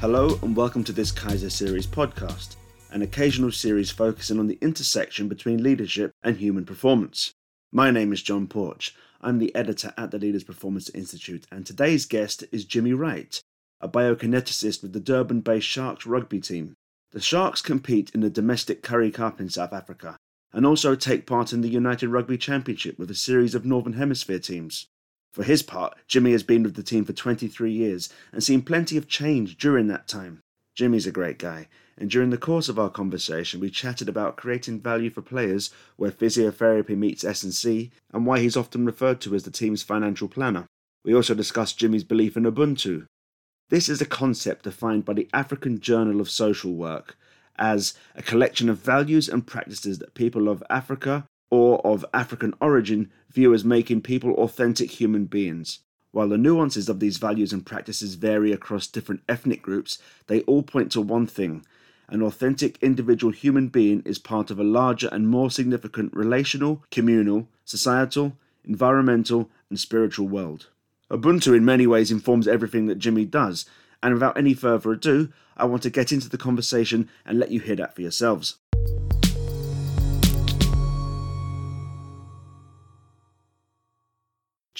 Hello, and welcome to this Keiser Series podcast, an occasional series focusing on the intersection between leadership and human performance. My name is John Porch. I'm the editor at the Leaders Performance Institute, and today's guest is Jimmy Wright, a biokineticist with the Durban based Sharks rugby team. The Sharks compete in the domestic Currie Cup in South Africa and also take part in the United Rugby Championship with a series of Northern Hemisphere teams. For his part, Jimmy has been with the team for 23 years and seen plenty of change during that time. Jimmy's a great guy, and during the course of our conversation, we chatted about creating value for players where physiotherapy meets S&C and why he's often referred to as the team's financial planner. We also discussed Jimmy's belief in Ubuntu. This is a concept defined by the African Journal of Social Work as a collection of values and practices that people of Africa or of African origin view as making people authentic human beings. While the nuances of these values and practices vary across different ethnic groups, they all point to one thing an authentic individual human being is part of a larger and more significant relational, communal, societal, environmental, and spiritual world. Ubuntu in many ways informs everything that Jimmy does, and without any further ado, I want to get into the conversation and let you hear that for yourselves.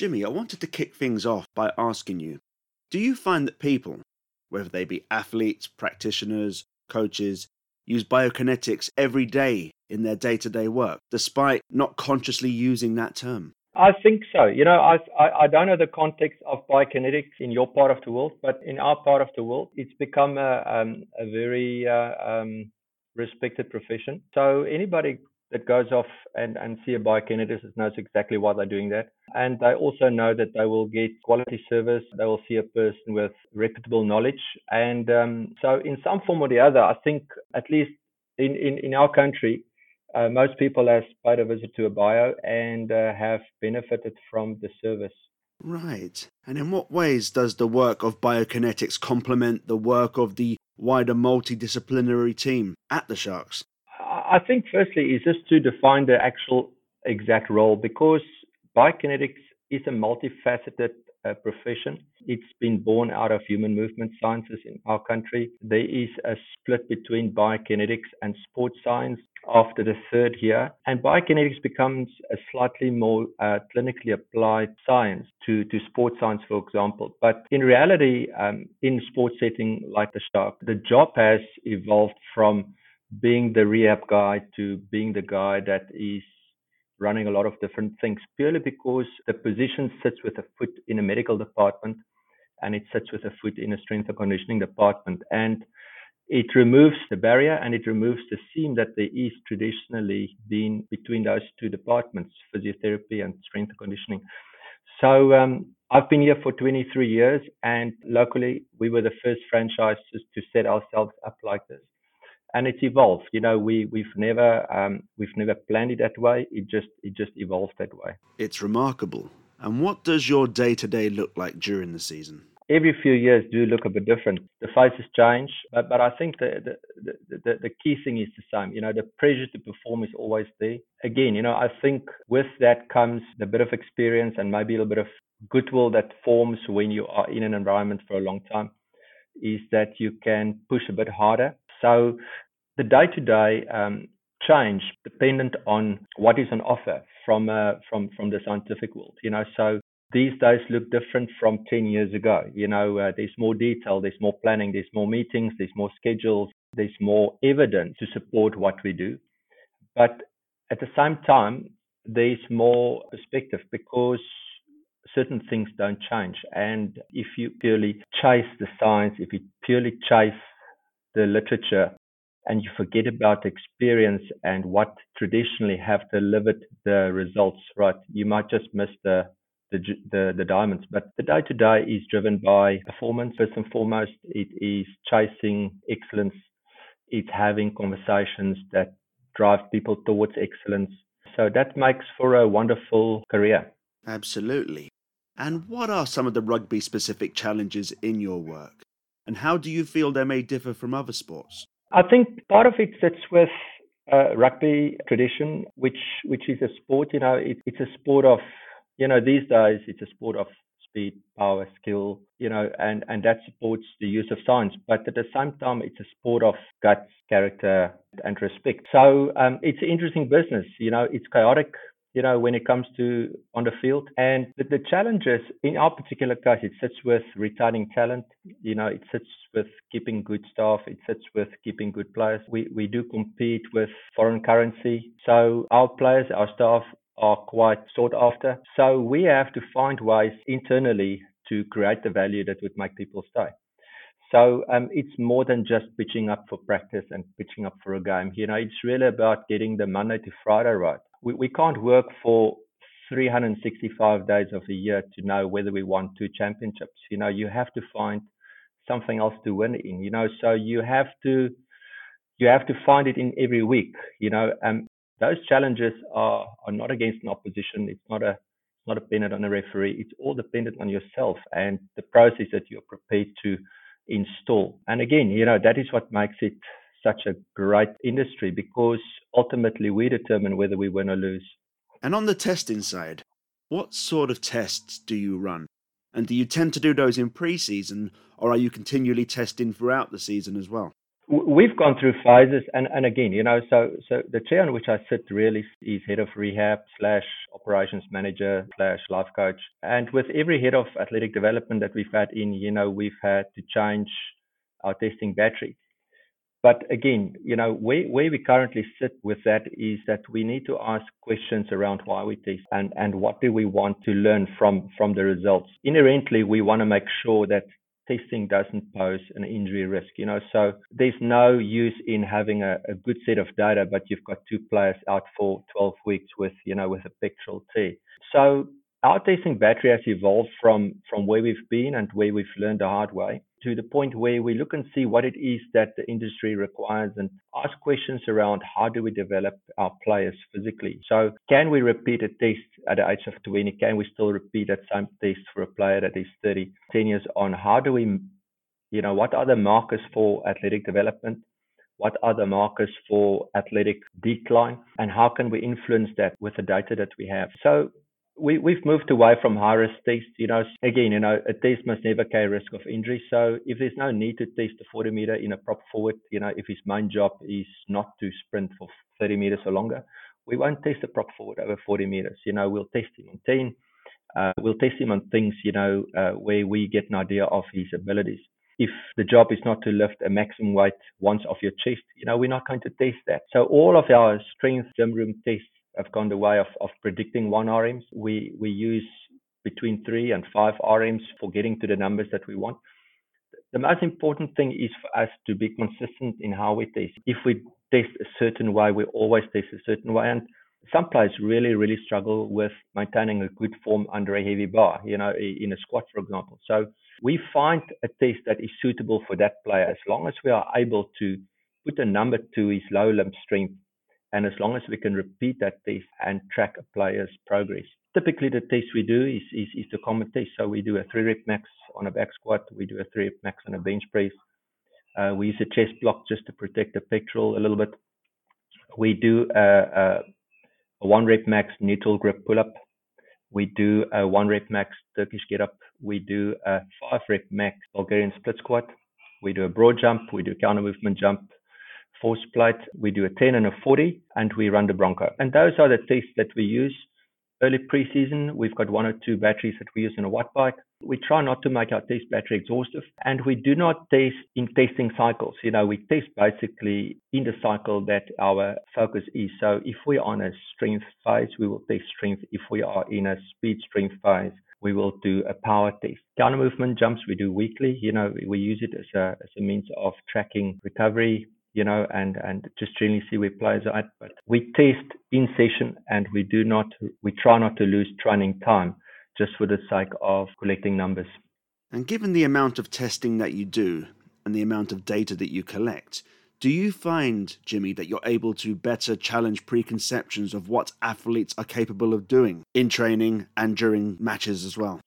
Jimmy, I wanted to kick things off by asking you Do you find that people, whether they be athletes, practitioners, coaches, use biokinetics every day in their day to day work, despite not consciously using that term? I think so. You know, I, I, I don't know the context of biokinetics in your part of the world, but in our part of the world, it's become a, um, a very uh, um, respected profession. So anybody that goes off and, and see a biokineticist knows exactly why they're doing that. And they also know that they will get quality service. They will see a person with reputable knowledge. And um, so in some form or the other, I think at least in, in, in our country, uh, most people have paid a visit to a bio and uh, have benefited from the service. Right. And in what ways does the work of biokinetics complement the work of the wider multidisciplinary team at the Sharks? I think, firstly, is just to define the actual exact role because biokinetics is a multifaceted uh, profession. It's been born out of human movement sciences in our country. There is a split between biokinetics and sports science after the third year, and biokinetics becomes a slightly more uh, clinically applied science to, to sports science, for example. But in reality, um, in sports setting like the Shark, the job has evolved from being the rehab guy to being the guy that is running a lot of different things purely because the position sits with a foot in a medical department and it sits with a foot in a strength and conditioning department. And it removes the barrier and it removes the seam that there is traditionally been between those two departments, physiotherapy and strength and conditioning. So um, I've been here for 23 years, and locally we were the first franchises to set ourselves up like this and it's evolved. You know, we we've never um, we've never planned it that way. It just it just evolved that way. It's remarkable. And what does your day to day look like during the season? Every few years do look a bit different. The faces change, but but I think the the, the, the, the key thing is the same. You know, the pressure to perform is always there. Again, you know, I think with that comes a bit of experience and maybe a little bit of goodwill that forms when you are in an environment for a long time. Is that you can push a bit harder so the day-to-day um, change dependent on what is on offer from uh, from from the scientific world. You know, so these days look different from 10 years ago. You know, uh, there's more detail, there's more planning, there's more meetings, there's more schedules, there's more evidence to support what we do. But at the same time, there's more perspective because certain things don't change. And if you purely chase the science, if you purely chase the literature and you forget about experience and what traditionally have delivered the results, right? You might just miss the the, the, the diamonds. But the day to day is driven by performance. First and foremost, it is chasing excellence. It's having conversations that drive people towards excellence. So that makes for a wonderful career. Absolutely. And what are some of the rugby specific challenges in your work? And how do you feel they may differ from other sports? I think part of it sits with uh, rugby tradition, which which is a sport. You know, it, it's a sport of you know these days it's a sport of speed, power, skill, you know, and, and that supports the use of science. But at the same time, it's a sport of guts, character, and respect. So um, it's an interesting business. You know, it's chaotic you know, when it comes to on the field. And the, the challenges in our particular case, it sits with retaining talent. You know, it sits with keeping good staff. It sits with keeping good players. We we do compete with foreign currency, so our players, our staff are quite sought after. So we have to find ways internally to create the value that would make people stay. So um, it's more than just pitching up for practice and pitching up for a game. You know, it's really about getting the Monday to Friday right. We, we can't work for 365 days of the year to know whether we won two championships. You know, you have to find something else to win in. You know, so you have to you have to find it in every week. You know, um, those challenges are are not against an opposition. It's not a it's not dependent on a referee. It's all dependent on yourself and the process that you're prepared to install. And again, you know, that is what makes it such a great industry because ultimately we determine whether we win or lose. And on the testing side, what sort of tests do you run? And do you tend to do those in pre season or are you continually testing throughout the season as well? We've gone through phases, and, and again, you know, so so the chair on which I sit really is head of rehab slash operations manager slash life coach, and with every head of athletic development that we've had in, you know, we've had to change our testing battery. But again, you know, where, where we currently sit with that is that we need to ask questions around why we test and, and what do we want to learn from, from the results. Inherently, we want to make sure that testing doesn't pose an injury risk, you know. So there's no use in having a, a good set of data, but you've got two players out for 12 weeks with, you know, with a pectoral tear. So our testing battery has evolved from from where we've been and where we've learned the hard way to the point where we look and see what it is that the industry requires and ask questions around how do we develop our players physically. So can we repeat a test at the age of 20? Can we still repeat that same test for a player that is 30, 10 years on? How do we, you know, what are the markers for athletic development? What are the markers for athletic decline? And how can we influence that with the data that we have? So we, we've moved away from high risk tests. You know, again, you know, a test must never carry risk of injury. So if there's no need to test the 40 meter in a prop forward, you know, if his main job is not to sprint for 30 meters or longer, we won't test the prop forward over 40 meters. You know, we'll test him on 10. Uh, we'll test him on things, you know, uh, where we get an idea of his abilities. If the job is not to lift a maximum weight once off your chest, you know, we're not going to test that. So all of our strength gym room tests have gone the way of, of predicting one RMs. We we use between three and five RMs for getting to the numbers that we want. The most important thing is for us to be consistent in how we test. If we test a certain way, we always test a certain way. And some players really, really struggle with maintaining a good form under a heavy bar, you know, in a squat, for example. So we find a test that is suitable for that player as long as we are able to put a number to his low limb strength and as long as we can repeat that test and track a player's progress. Typically, the test we do is, is, is the common test. So we do a three rep max on a back squat, we do a three rep max on a bench press. Uh, we use a chest block just to protect the pectoral a little bit. We do a, a, a one rep max neutral grip pull up. We do a one rep max Turkish get up. We do a five rep max Bulgarian split squat. We do a broad jump. We do counter movement jump force plate. We do a 10 and a 40, and we run the Bronco. And those are the tests that we use. Early preseason, we've got one or two batteries that we use in a watt bike. We try not to make our test battery exhaustive, and we do not test in testing cycles. You know, we test basically in the cycle that our focus is. So if we're on a strength phase, we will test strength. If we are in a speed strength phase, we will do a power test. Counter movement jumps we do weekly. You know, we use it as a, as a means of tracking recovery you know, and, and just generally see where players are at. But we test in session and we do not, we try not to lose training time just for the sake of collecting numbers. And given the amount of testing that you do and the amount of data that you collect, do you find, Jimmy, that you're able to better challenge preconceptions of what athletes are capable of doing in training and during matches as well?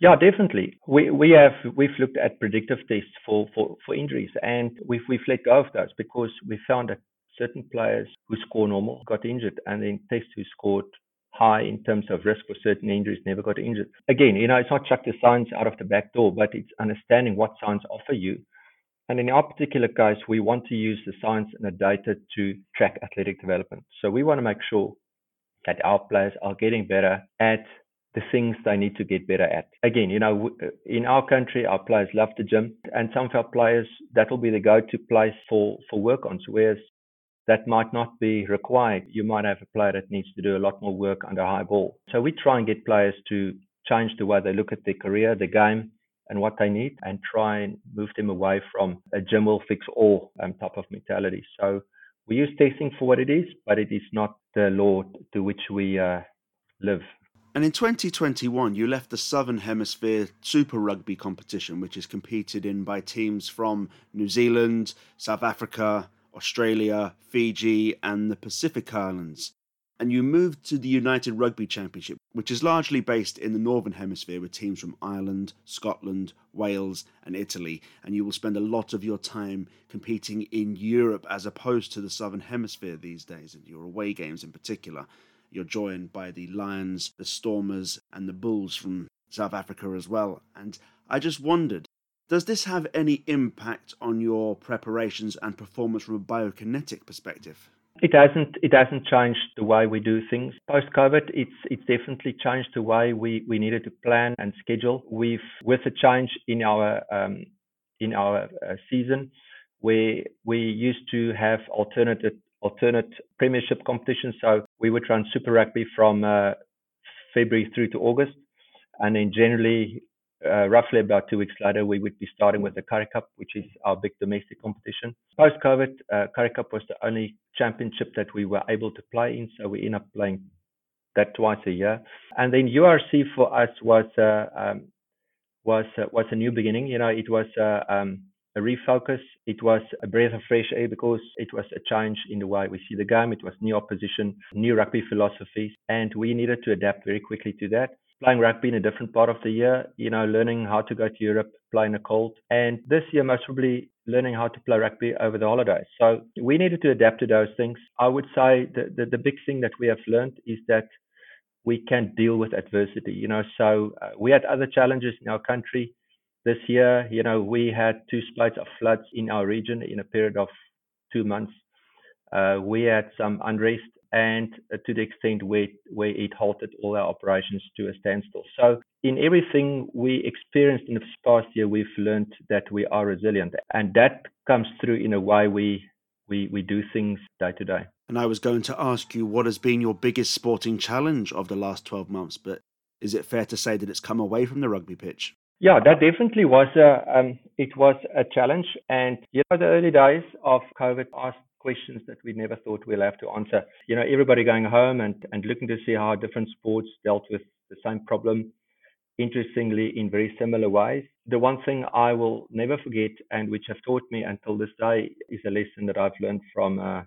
Yeah, definitely. We we have we've looked at predictive tests for, for, for injuries and we've we've let go of those because we found that certain players who score normal got injured and then tests who scored high in terms of risk for certain injuries, never got injured. Again, you know, it's not chuck the science out of the back door, but it's understanding what science offer you. And in our particular case, we want to use the science and the data to track athletic development. So we want to make sure that our players are getting better at the things they need to get better at. Again, you know, in our country, our players love the gym, and some of our players that will be the go-to place for for work on. Whereas that might not be required. You might have a player that needs to do a lot more work under high ball. So we try and get players to change the way they look at their career, the game, and what they need, and try and move them away from a gym will fix all um, type of mentality. So we use testing for what it is, but it is not the law to which we uh, live. And in 2021, you left the Southern Hemisphere Super Rugby competition, which is competed in by teams from New Zealand, South Africa, Australia, Fiji, and the Pacific Islands. And you moved to the United Rugby Championship, which is largely based in the Northern Hemisphere with teams from Ireland, Scotland, Wales, and Italy. And you will spend a lot of your time competing in Europe as opposed to the Southern Hemisphere these days, and your away games in particular. You're joined by the Lions, the Stormers, and the Bulls from South Africa as well. And I just wondered does this have any impact on your preparations and performance from a biokinetic perspective? It hasn't. It hasn't changed the way we do things. Post COVID, it's it's definitely changed the way we, we needed to plan and schedule. We've with a change in our um, in our uh, season, where we used to have alternative alternate premiership competitions. So we would run Super Rugby from uh, February through to August, and then generally uh, roughly about two weeks later, we would be starting with the Currie Cup, which is our big domestic competition. Post COVID, uh, Currie Cup was the only championship that we were able to play in, so we end up playing that twice a year. And then URC for us was uh, um, was uh, was a new beginning. You know, it was uh, um, a refocus. It was a breath of fresh air because it was a change in the way we see the game. It was new opposition, new rugby philosophies, and we needed to adapt very quickly to that playing rugby in a different part of the year, you know, learning how to go to Europe, play in the cold. And this year, most probably learning how to play rugby over the holidays. So we needed to adapt to those things. I would say the, the, the big thing that we have learned is that we can deal with adversity, you know. So uh, we had other challenges in our country this year. You know, we had two splits of floods in our region in a period of two months. Uh, we had some unrest and uh, to the extent where, where it halted all our operations to a standstill. So, in everything we experienced in the past year, we've learned that we are resilient, and that comes through in a way we we, we do things day to day. And I was going to ask you what has been your biggest sporting challenge of the last 12 months, but is it fair to say that it's come away from the rugby pitch? Yeah, that definitely was a um, it was a challenge, and you know the early days of COVID asked questions that we never thought we'll have to answer. You know, everybody going home and, and looking to see how different sports dealt with the same problem, interestingly, in very similar ways. The one thing I will never forget, and which have taught me until this day, is a lesson that I've learned from. Uh,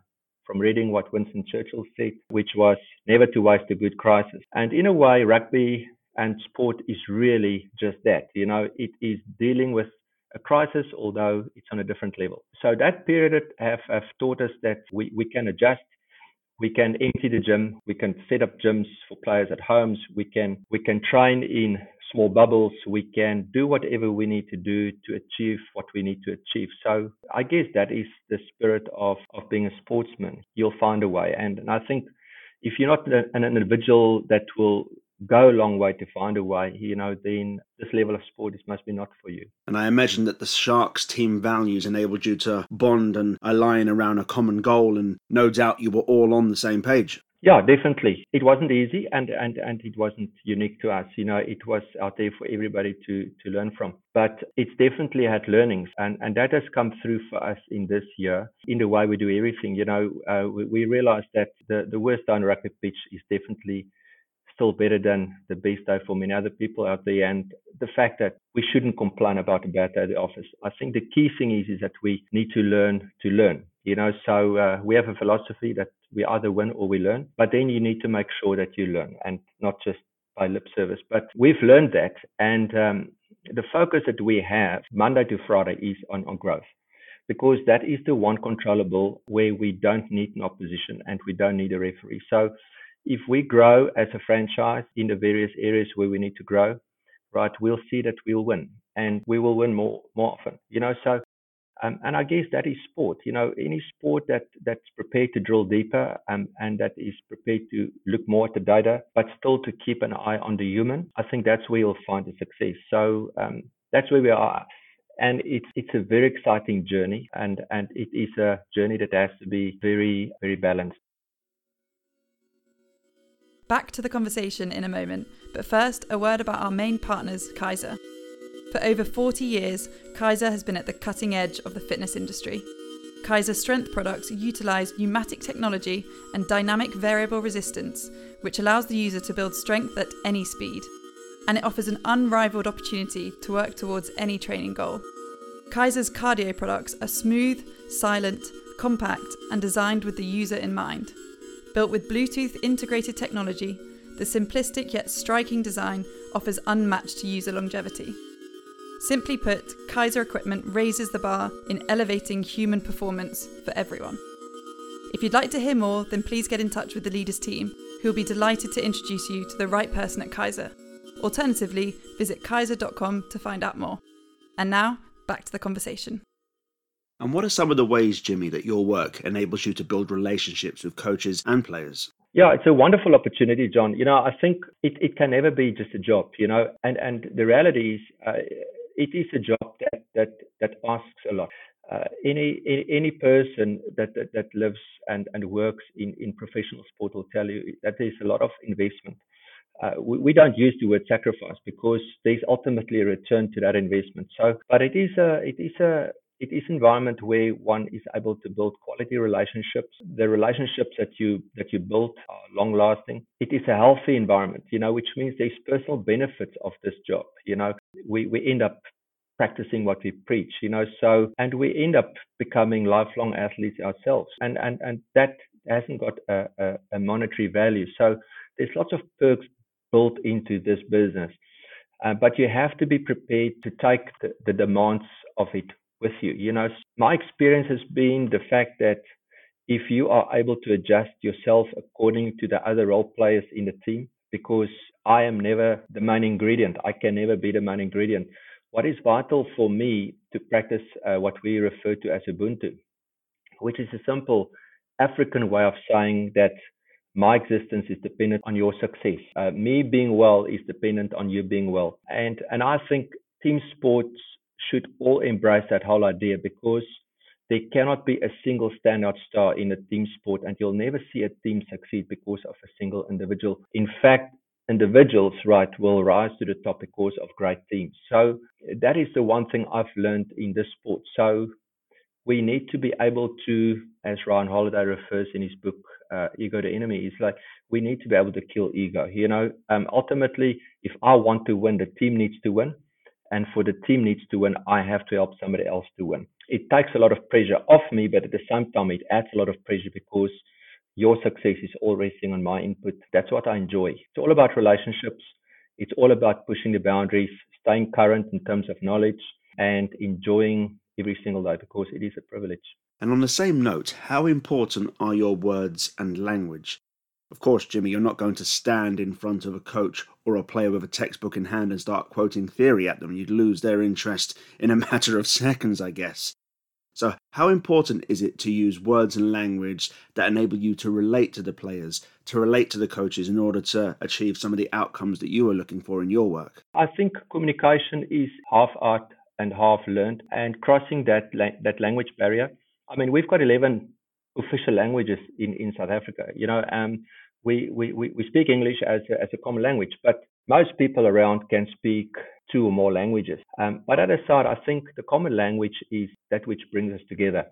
from reading what Winston Churchill said, which was never to waste a good crisis. And in a way, rugby and sport is really just that. You know, it is dealing with a crisis, although it's on a different level. So that period have, have taught us that we, we can adjust. We can empty the gym. We can set up gyms for players at homes. We can we can train in small bubbles. We can do whatever we need to do to achieve what we need to achieve. So I guess that is the spirit of, of being a sportsman. You'll find a way. And, and I think if you're not an individual that will go a long way to find a way, you know, then this level of sport is must be not for you. And I imagine that the Sharks team values enabled you to bond and align around a common goal, and no doubt you were all on the same page. Yeah, definitely. It wasn't easy, and and and it wasn't unique to us. You know, it was out there for everybody to to learn from. But it's definitely had learnings, and and that has come through for us in this year in the way we do everything. You know, uh, we, we realized that the the worst on a rugby pitch is definitely still better than the best day for many other people out there. And the fact that we shouldn't complain about a bad day at the office. I think the key thing is is that we need to learn to learn. You know, so uh, we have a philosophy that we either win or we learn, but then you need to make sure that you learn and not just by lip service. But we've learned that, and um, the focus that we have Monday to Friday is on, on growth because that is the one controllable where we don't need an opposition and we don't need a referee. So if we grow as a franchise in the various areas where we need to grow, right, we'll see that we'll win and we will win more more often. You know, so um, and I guess that is sport. You know, any sport that that's prepared to drill deeper um, and that is prepared to look more at the data, but still to keep an eye on the human. I think that's where you'll find the success. So um, that's where we are, and it's it's a very exciting journey, and and it is a journey that has to be very very balanced. Back to the conversation in a moment, but first, a word about our main partners, Keiser. For over 40 years, Keiser has been at the cutting edge of the fitness industry. Keiser strength products utilize pneumatic technology and dynamic variable resistance, which allows the user to build strength at any speed. And it offers an unrivaled opportunity to work towards any training goal. Keiser's cardio products are smooth, silent, compact, and designed with the user in mind. Built with Bluetooth integrated technology, the simplistic yet striking design offers unmatched user longevity. Simply put, Keiser equipment raises the bar in elevating human performance for everyone. If you'd like to hear more, then please get in touch with the leaders team, who will be delighted to introduce you to the right person at Keiser. Alternatively, visit keiser.com to find out more. And now, back to the conversation. And what are some of the ways, Jimmy, that your work enables you to build relationships with coaches and players? Yeah, it's a wonderful opportunity, John. You know, I think it, it can never be just a job, you know, and, and the reality is, uh, it is a job that that that asks a lot. Uh, any, any any person that, that that lives and and works in in professional sport will tell you that there's a lot of investment. Uh, we, we, don't use the word sacrifice because there's ultimately a return to that investment. So, but it is a it is a it is environment where one is able to build quality relationships. The relationships that you that you build are long lasting. It is a healthy environment, you know, which means there's personal benefits of this job. You know, we, we end up practicing what we preach, you know, so and we end up becoming lifelong athletes ourselves. And and and that hasn't got a, a, a monetary value. So there's lots of perks built into this business. Uh, but you have to be prepared to take the, the demands of it with you. You know, my experience has been the fact that if you are able to adjust yourself according to the other role players in the team, because I am never the main ingredient, I can never be the main ingredient. What is vital for me to practice uh, what we refer to as Ubuntu, which is a simple African way of saying that my existence is dependent on your success. Uh, me being well is dependent on you being well. And and I think team sports should all embrace that whole idea because there cannot be a single standout star in a team sport and you'll never see a team succeed because of a single individual. In fact, individuals, right, will rise to the top because of great teams. So that is the one thing I've learned in this sport. So we need to be able to, as Ryan Holiday refers in his book, uh, Ego the Enemy, is like we need to be able to kill ego. You know, um, ultimately, if I want to win, the team needs to win and for the team needs to win, I have to help somebody else to win. It takes a lot of pressure off me, but at the same time, it adds a lot of pressure because your success is all resting on my input. That's what I enjoy. It's all about relationships. It's all about pushing the boundaries, staying current in terms of knowledge, and enjoying every single day because it is a privilege. And on the same note, how important are your words and language? Of course, Jimmy, you're not going to stand in front of a coach or a player with a textbook in hand and start quoting theory at them. You'd lose their interest in a matter of seconds, I guess. So, how important is it to use words and language that enable you to relate to the players, to relate to the coaches in order to achieve some of the outcomes that you are looking for in your work? I think communication is half art and half learned, and crossing that la- that language barrier. I mean, we've got 11 official languages in, in South Africa. You know, um, we, we, we speak English as a, as a common language, but most people around can speak two or more languages. Um, but at the aside, I think the common language is that which brings us together.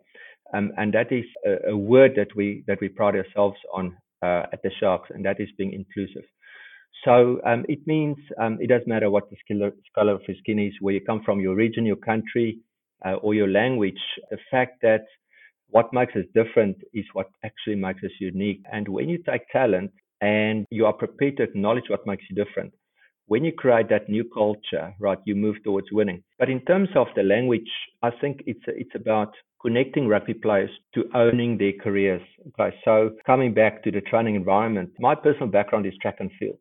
Um, and that is a, a, word that we that we pride ourselves on uh, at the Sharks, and that is being inclusive. So um, it means um, it doesn't matter what the color of your skin is, where you come from, your region, your country, uh, or your language. The fact that what makes us different is what actually makes us unique. And when you take talent and you are prepared to acknowledge what makes you different, when you create that new culture, right, you move towards winning. But in terms of the language, I think it's it's about connecting rugby players to owning their careers. Okay, so coming back to the training environment, my personal background is track and field.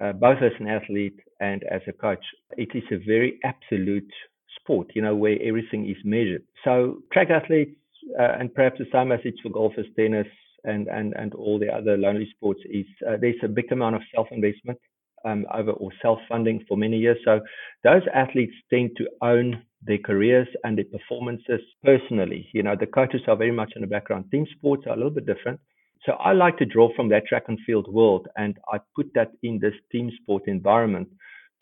Uh, both as an athlete and as a coach, it is a very absolute sport, you know, where everything is measured. So track athletes, uh, and perhaps the same message for golfers, tennis, and and and all the other lonely sports is uh, there's a big amount of self investment um, over or self funding for many years. So those athletes tend to own their careers and their performances personally. You know, the coaches are very much in the background. Team sports are a little bit different. So I like to draw from that track and field world, and I put that in this team sport environment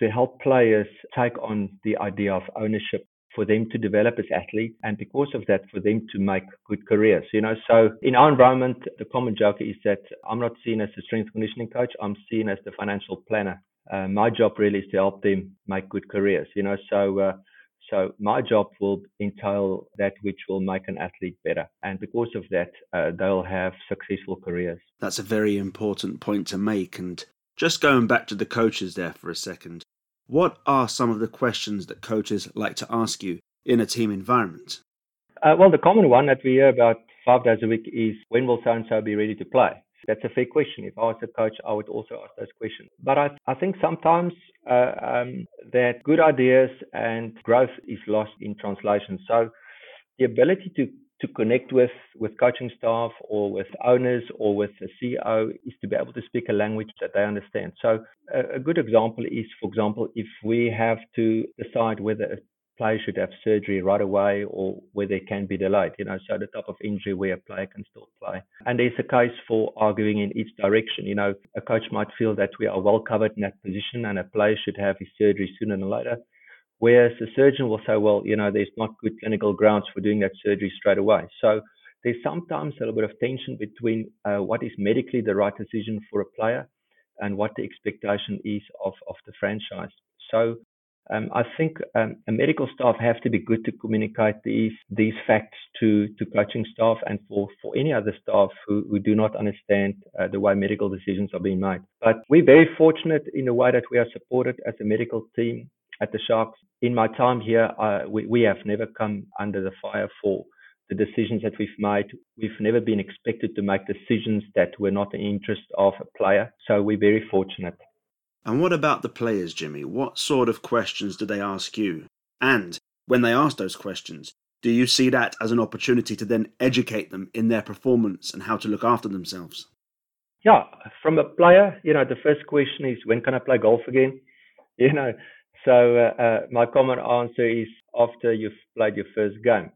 to help players take on the idea of ownership for them to develop as athletes and because of that for them to make good careers you know so in our environment the common joke is that i'm not seen as a strength conditioning coach i'm seen as the financial planner uh, my job really is to help them make good careers you know so uh, so my job will entail that which will make an athlete better. And because of that, uh, they'll have successful careers. That's a very important point to make. And just going back to the coaches there for a second, what are some of the questions that coaches like to ask you in a team environment? Uh, well, the common one that we hear about five days a week is when will so and so be ready to play? That's a fair question. If I was a coach, I would also ask those questions. But I, I think sometimes uh, um, that good ideas and growth is lost in translation. So the ability to to connect with with coaching staff or with owners or with the CEO is to be able to speak a language that they understand. So a, a good example is, for example, if we have to decide whether a player should have surgery right away or whether it can be delayed, you know, so the type of injury where a player can still play. And there's a case for arguing in each direction. You know, a coach might feel that we are well covered in that position and a player should have his surgery sooner than later. Whereas the surgeon will say, well, you know, there's not good clinical grounds for doing that surgery straight away. So there's sometimes a little bit of tension between uh, what is medically the right decision for a player and what the expectation is of, of the franchise. So um, I think um, a medical staff have to be good to communicate these these facts to, to coaching staff and for, for any other staff who, who do not understand uh, the way medical decisions are being made. But we're very fortunate in the way that we are supported as a medical team at the Sharks. In my time here, uh, we, we have never come under the fire for the decisions that we've made. We've never been expected to make decisions that were not in the interest of a player. So we're very fortunate. And what about the players, Jimmy? What sort of questions do they ask you? And when they ask those questions, do you see that as an opportunity to then educate them in their performance and how to look after themselves? Yeah, from a player, you know, the first question is when can I play golf again? You know, so uh, uh, my common answer is after you've played your first game.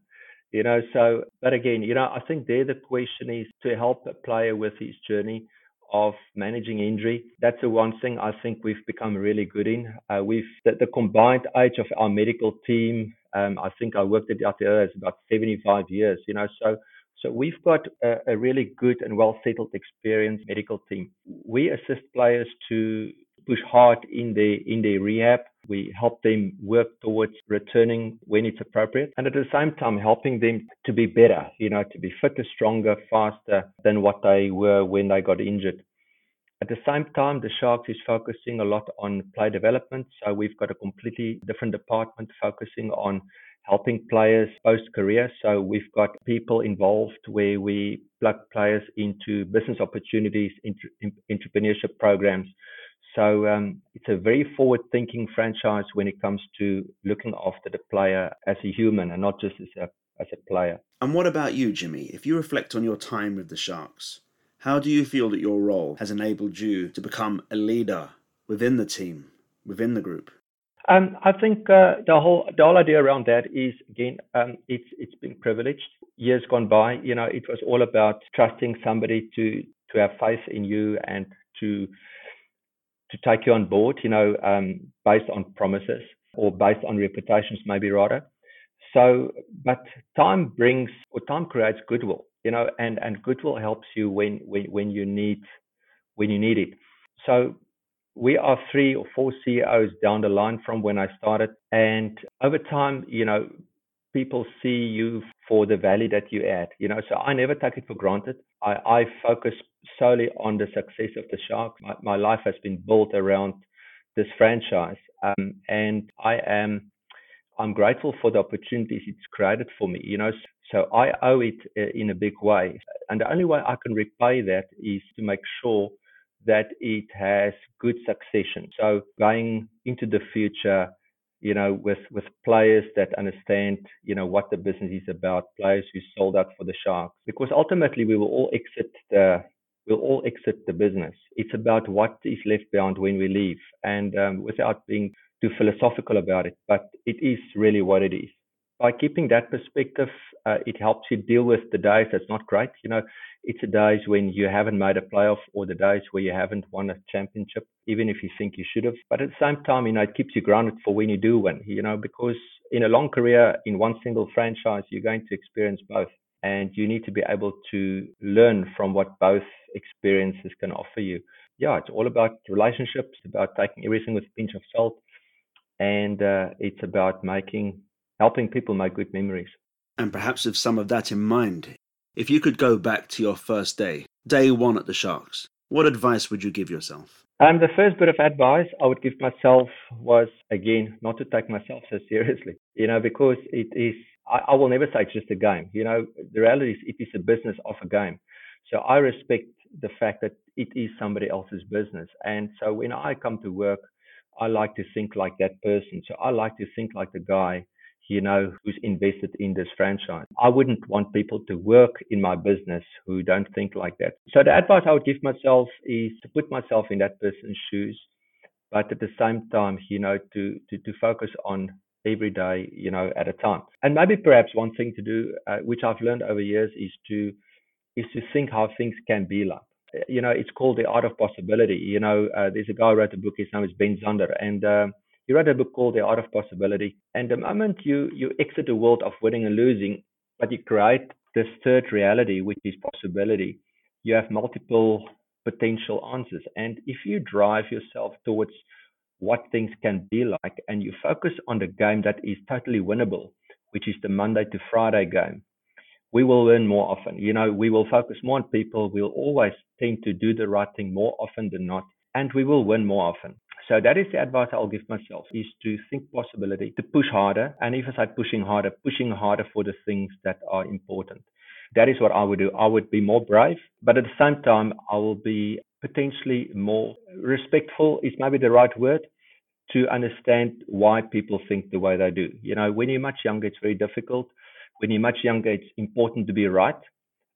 You know, so but again, you know, I think there the question is to help a player with his journey of managing injury. That's the one thing I think we've become really good in. Uh, we've the, the, combined age of our medical team. Um, I think I worked at the RTO is about 75 years. You know, so so we've got a, a really good and well settled, experienced medical team. We assist players to push hard in their in their rehab. We help them work towards returning when it's appropriate, and at the same time helping them to be better. You know, to be fitter, stronger, faster than what they were when they got injured. At the same time, the Sharks is focusing a lot on play development. So we've got a completely different department focusing on helping players post career. So we've got people involved where we plug players into business opportunities, entrepreneurship programs. So um, it's a very forward-thinking franchise when it comes to looking after the player as a human and not just as a as a player. And what about you, Jimmy? If you reflect on your time with the Sharks, how do you feel that your role has enabled you to become a leader within the team, within the group? Um, I think uh, the whole the whole idea around that is again, um, it's it's been privileged. Years gone by, you know, it was all about trusting somebody to to have faith in you and to to take you on board, you know, um, based on promises or based on reputations, maybe rather. So, but time brings or time creates goodwill, you know, and and goodwill helps you when when when you need when you need it. So we are three or four CEOs down the line from when I started, and over time, you know, people see you for the value that you add. You know, so I never take it for granted. I, I focus solely on the success of the Sharks. My, my life has been built around this franchise, um, and I am I'm grateful for the opportunities it's created for me. You know, so I owe it uh, in a big way, and the only way I can repay that is to make sure that it has good succession. So going into the future, you know, with with players that understand, you know, what the business is about, players who sold out for the Sharks, because ultimately we will all exit the we'll all exit the business. It's about what is left behind when we leave, and um, without being too philosophical about it, but it is really what it is. By keeping that perspective, uh, it helps you deal with the days that's not great. You know, it's the days when you haven't made a playoff or the days where you haven't won a championship, even if you think you should have. But at the same time, you know, it keeps you grounded for when you do win, you know, because in a long career in one single franchise, you're going to experience both and you need to be able to learn from what both experiences can offer you. Yeah, it's all about relationships, about taking everything with a pinch of salt, and uh, it's about making helping people make good memories. And perhaps with some of that in mind, if you could go back to your first day, day one at the Sharks, what advice would you give yourself? Um, the first bit of advice I would give myself was again not to take myself so seriously, you know, because it is I, I will never say it's just a game. You know, the reality is it is a business of a game. So I respect the fact that it is somebody else's business. And so when I come to work, I like to think like that person. So I like to think like the guy, you know, who's invested in this franchise. I wouldn't want people to work in my business who don't think like that. So the advice I would give myself is to put myself in that person's shoes, but at the same time, you know, to to, to focus on every day, you know, at a time. And maybe perhaps one thing to do, uh, which I've learned over years, is to is to think how things can be like. You know, it's called the art of possibility. You know, uh, there's a guy who wrote a book. His name is Ben Zander, and um, he wrote a book called The Art of Possibility. And the moment you you exit the world of winning and losing, but you create this third reality, which is possibility, you have multiple potential answers. And if you drive yourself towards what things can be like, and you focus on the game that is totally winnable, which is the Monday to Friday game, we will win more often. You know, we will focus more on people. We'll always tend to do the right thing more often than not, and we will win more often. So that is the advice I'll give myself is to think possibility, to push harder. And if I say pushing harder, pushing harder for the things that are important. That is what I would do. I would be more brave, but at the same time, I will be potentially more respectful is maybe the right word to understand why people think the way they do. You know, when you're much younger, it's very difficult. When you're much younger, it's important to be right.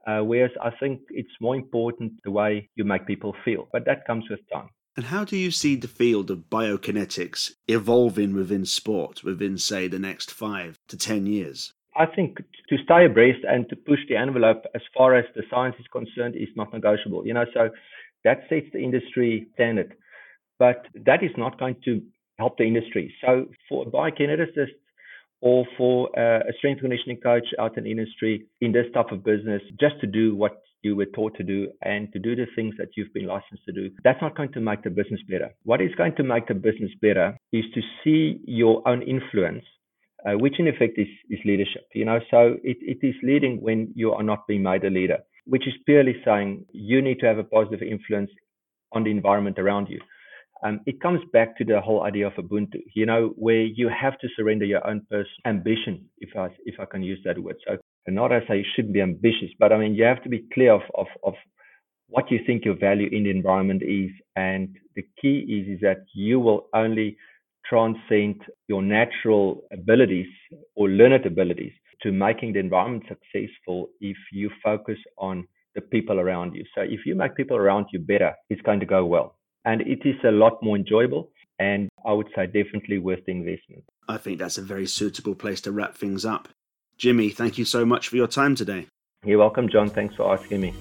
Uh, whereas I think it's more important the way you make people feel. But that comes with time. And how do you see the field of biokinetics evolving within sport within, say, the next five to 10 years? I think to stay abreast and to push the envelope as far as the science is concerned is not negotiable. You know, so that sets the industry standard. But that is not going to help the industry. So for a biokineticist or for a strength conditioning coach out in industry in this type of business, just to do what you were taught to do and to do the things that you've been licensed to do, that's not going to make the business better. What is going to make the business better is to see your own influence, uh, which in effect is, is leadership. You know, so it, it is leading when you are not being made a leader, which is purely saying you need to have a positive influence on the environment around you um, it comes back to the whole idea of Ubuntu, you know, where you have to surrender your own personal ambition, if I if I can use that word. So, not as I you shouldn't be ambitious, but I mean you have to be clear of of of what you think your value in the environment is, and the key is is that you will only transcend your natural abilities or learned abilities to making the environment successful if you focus on the people around you. So if you make people around you better, it's going to go well and it is a lot more enjoyable and I would say definitely worth the investment. I think that's a very suitable place to wrap things up. Jimmy, thank you so much for your time today. You're welcome, John. Thanks for asking me.